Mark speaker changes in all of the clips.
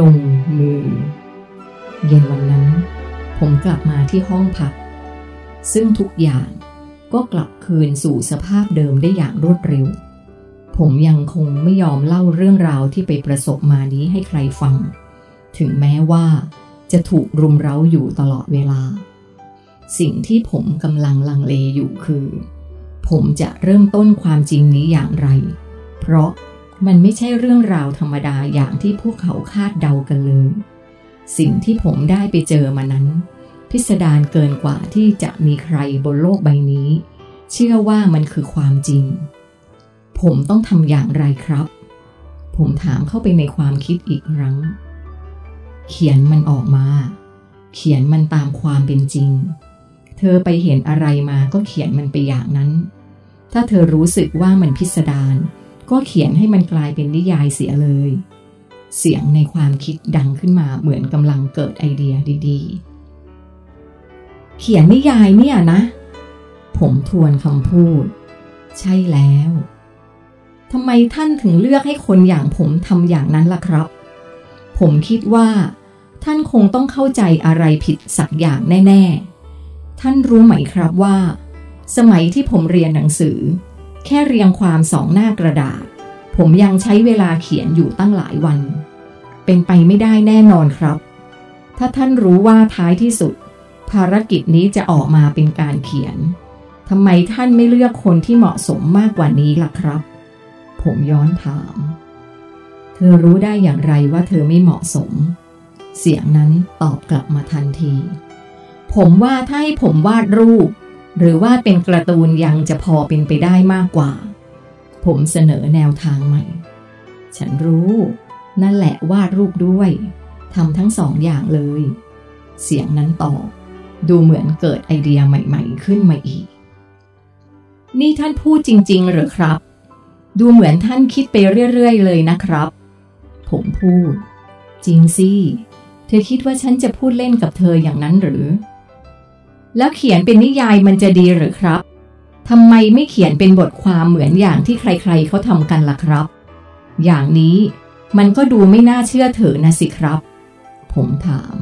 Speaker 1: ลงมือ เย็นวันนั้น ผมกลับมาที่ห้องพัก ซึ่งทุกอย่างก็กลับคืนสู่สภาพเดิมได้อย่างรวดเร็ว ผมยังคงไม่ยอมเล่าเรื่องราวที่ไปประสบมานี้ให้ใครฟัง ถึงแม้ว่าจะถูกรุมเร้าอยู่ตลอดเวลา สิ่งที่ผมกำลังลังเลอยู่คือ ผมจะเริ่มต้นความจริงนี้อย่างไร เพราะ มันไม่ใช่เรื่องราวธรรมดาอย่างที่พวกเขาคาดเดากันเลย สิ่งที่ผมได้ไปเจอมานั้น พิสดารเกินกว่าที่จะมีใครบนโลกใบนี้ เชื่อว่ามันคือความจริง ผมต้องทำอย่างไรครับ ผมถามเข้าไปในความคิดอีกครั้ง เขียนมันออกมา เขียนมันตามความเป็นจริง เธอไปเห็นอะไรมาก็เขียนมันไปอย่างนั้น ถ้าเธอรู้สึกว่ามันพิสดาร ก็เขียนให้มันกลายเป็นนิยายเสียเลย เสียงในความคิดดังขึ้นมาเหมือนกำลังเกิดไอเดียดีๆ เขียนนิยายเนี่ยนะ ผมทวนคำพูด ใช่แล้วทำไมท่านถึงเลือกให้คนอย่างผมทำอย่างนั้นล่ะครับ ผมคิดว่า ท่านคงต้องเข้าใจอะไรผิดสักอย่างแน่ ๆ ท่านรู้ไหมครับว่า สมัยที่ผมเรียนหนังสือ แค่เรียงความสองหน้ากระดาษ ผมยังใช้เวลาเขียนอยู่ตั้งหลายวัน เป็นไปไม่ได้แน่นอนครับ ถ้าท่านรู้ว่าท้ายที่สุด ภารกิจนี้จะออกมาเป็นการเขียนทำไมท่านไม่เลือกคนที่เหมาะสมมากกว่านี้ล่ะครับ ผมย้อนถาม เธอรู้ได้อย่างไรว่าเธอไม่เหมาะสม เสียงนั้นตอบกลับมาทันที ผมว่าถ้าให้ผมวาดรูป หรือว่าเป็นการ์ตูนยังจะพอเป็นไปได้มากกว่า ผมเสนอแนวทางใหม่ ฉันรู้ นั่นแหละวาดรูปด้วยทำทั้งสองอย่างเลย เสียงนั้นตอบดูเหมือนเกิดไอเดียใหม่ๆขึ้นมาอีก นี่ท่านพูดจริง ๆ หรือครับ ดูเหมือนท่านคิดไปเรื่อย ๆ เลยนะครับ ผมพูด จริงสิ เธอคิดว่าฉันจะพูดเล่นกับเธออย่างนั้นหรือ แล้วเขียนเป็นนิยายมันจะดีหรือครับทำไมไม่เขียนเป็นบทความเหมือนอย่างที่ใครๆเขาทำกันล่ะครับ อย่างนี้มันก็ดูไม่น่าเชื่อถือนะสิครับ ผมถาม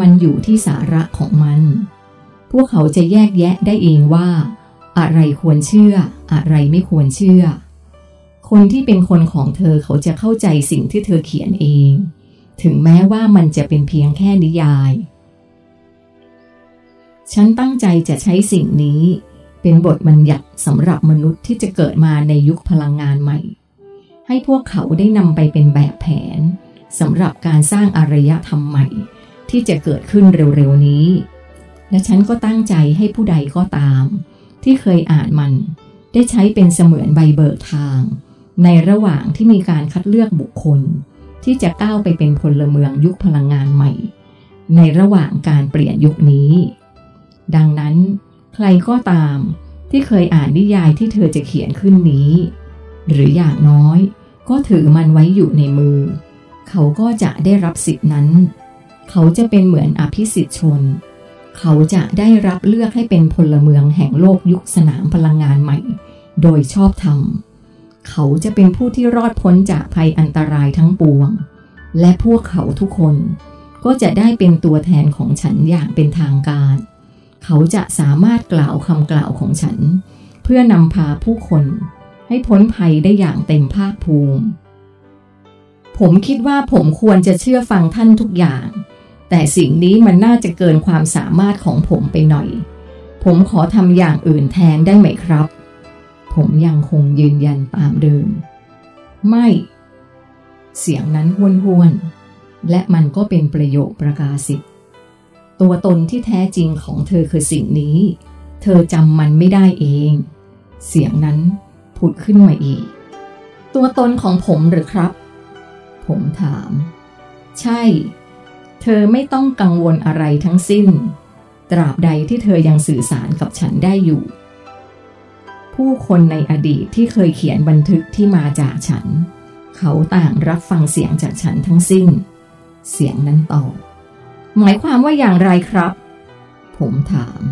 Speaker 1: มันอยู่ที่สาระของมัน พวกเขาจะแยกแยะได้เองว่า อะไรควรเชื่อ อะไรไม่ควรเชื่อ คนที่เป็นคนของเธอเขาจะเข้าใจสิ่งที่เธอเขียนเอง ถึงแม้ว่ามันจะเป็นเพียงแค่นิยาย ฉันตั้งใจจะใช้สิ่งนี้ เป็นบทบัญญัติสำหรับมนุษย์ที่จะเกิดมาในยุคพลังงานใหม่ ให้พวกเขาได้นำไปเป็นแบบแผนสำหรับการสร้างอารยธรรมใหม่ ที่จะเกิดขึ้นเร็วๆนี้ และฉันก็ตั้งใจให้ผู้ใดก็ตาม ที่เคยอ่านมัน ได้ใช้เป็นเสมือนใบเบิกทาง ในระหว่างที่มีการคัดเลือกบุคคล ที่จะก้าวไปเป็นพลเมืองยุคพลังงานใหม่ ในระหว่างการเปลี่ยนยุคนี้ ดังนั้น ใครก็ตามที่เคยอ่านนิยายที่เธอจะเขียนขึ้นนี้ หรืออย่างน้อยก็ถือมันไว้อยู่ในมือ เขาก็จะได้รับสิทธินั้น เขาจะเป็นเหมือนอภิสิทธิชน เขาจะได้รับเลือกให้เป็นพลเมืองแห่งโลกยุคสนามพลังงานใหม่ โดยชอบธรรม เขาจะเป็นผู้ที่รอดพ้นจากภัยอันตรายทั้งปวง และพวกเขาทุกคนก็จะได้เป็นตัวแทนของฉันอย่างเป็นทางการ เขาจะสามารถกล่าวคำกล่าวของฉัน เพื่อนำพาผู้คนให้พ้นภัยได้อย่างเต็มภาคภูมิ ผมคิดว่าผมควรจะเชื่อฟังท่านทุกอย่าง แต่สิ่งนี้มันน่าจะเกินความสามารถของผมไปหน่อย ผมขอทำอย่างอื่นแทนได้ไหมครับ ผมยังคงยืนยันตามเดิม ไม่ เสียงนั้นห้วนห้วนและมันก็เป็นประโยคประกาศสิทธิ ตัวตนที่แท้จริงของเธอคือสิ่งนี้ เธอจำมันไม่ได้เอง เสียงนั้นผุดขึ้นมาอีก ตัวตนของผมหรือครับ ผมถาม ใช่ เธอไม่ต้องกังวลอะไรทั้งสิ้น ตราบใดที่เธอยังสื่อสารกับฉันได้อยู่ ผู้คนในอดีตที่เคยเขียนบันทึกที่มาจากฉัน เขาต่างรับฟังเสียงจากฉันทั้งสิ้น เสียงนั้นตอบ หมายความว่าอย่างไรครับ ผมถาม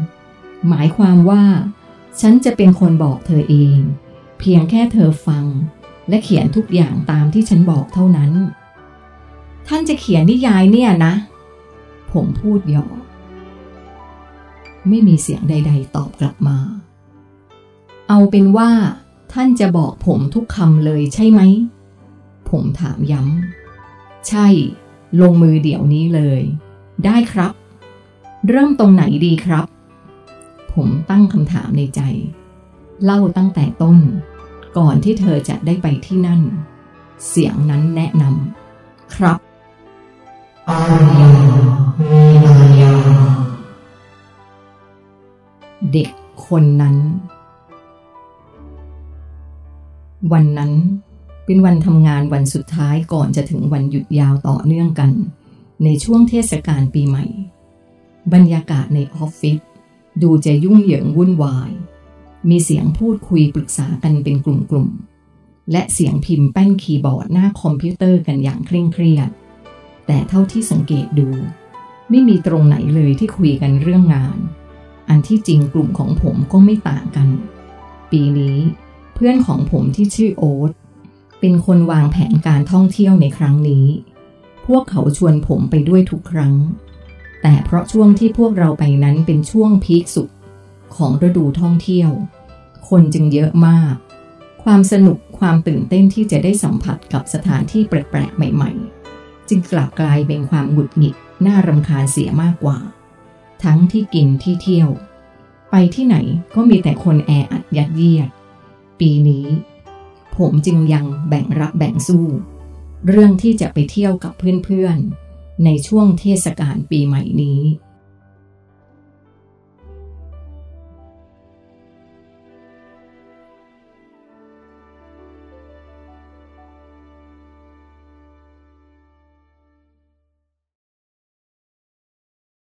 Speaker 1: หมายความว่า ฉันจะเป็นคนบอกเธอเอง เพียงแค่เธอฟัง และเขียนทุกอย่างตามที่ฉันบอกเท่านั้น ท่านจะเขียนนิยายเนี่ยนะ ผมพูดหยอกไม่มีเสียงใด ๆ ตอบกลับมา เอาเป็นว่า ท่านจะบอกผมทุกคำเลยใช่ไหม ผมถามย้ำ ใช่ ลงมือเดี๋ยวนี้เลย ได้ครับ เริ่มตรงไหนดีครับ ผมตั้งคำถามในใจ เล่าตั้งแต่ต้น ก่อนที่เธอจะได้ไปที่นั่น เสียงนั้นแนะนำครับอารยามีนายา เด็กคนนั้น วันนั้นเป็นวันทำงานวันสุดท้ายก่อนจะถึงวันหยุดยาวต่อเนื่องกัน ในช่วงเทศกาลปีใหม่ บรรยากาศในออฟฟิศดูจะยุ่งเหยิงวุ่นวาย มีเสียงพูดคุยปรึกษากันเป็นกลุ่มๆ และเสียงพิมพ์แป้นคีย์บอร์ดหน้าคอมพิวเตอร์กันอย่างเคร่งเครียด แต่เท่าที่สังเกตดู ไม่มีตรงไหนเลยที่คุยกันเรื่องงาน อันที่จริงกลุ่มของผมก็ไม่ต่างกัน ปีนี้เพื่อนของผมที่ชื่อโอ๊ตเป็นคนวางแผนการท่องเที่ยวในครั้งนี้ พวกเขาชวนผมไปด้วยทุกครั้ง แต่เพราะช่วงที่พวกเราไปนั้นเป็นช่วงพีคสุดของฤดูท่องเที่ยว คนจึงเยอะมาก ความสนุกความตื่นเต้นที่จะได้สัมผัสกับสถานที่แปลกๆ ใหม่ ๆ จึงกลับกลายเป็นความหงุดหงิดน่ารำคาญเสียมากกว่า ทั้งที่กินที่เที่ยว ไปที่ไหนก็มีแต่คนแออัดยัดเยียด ปีนี้ ผมจึงยังแบ่งรับแบ่งสู้ เรื่องที่จะไปเที่ยวกับเพื่อนๆ ในช่วงเทศกาลปีใหม่นี้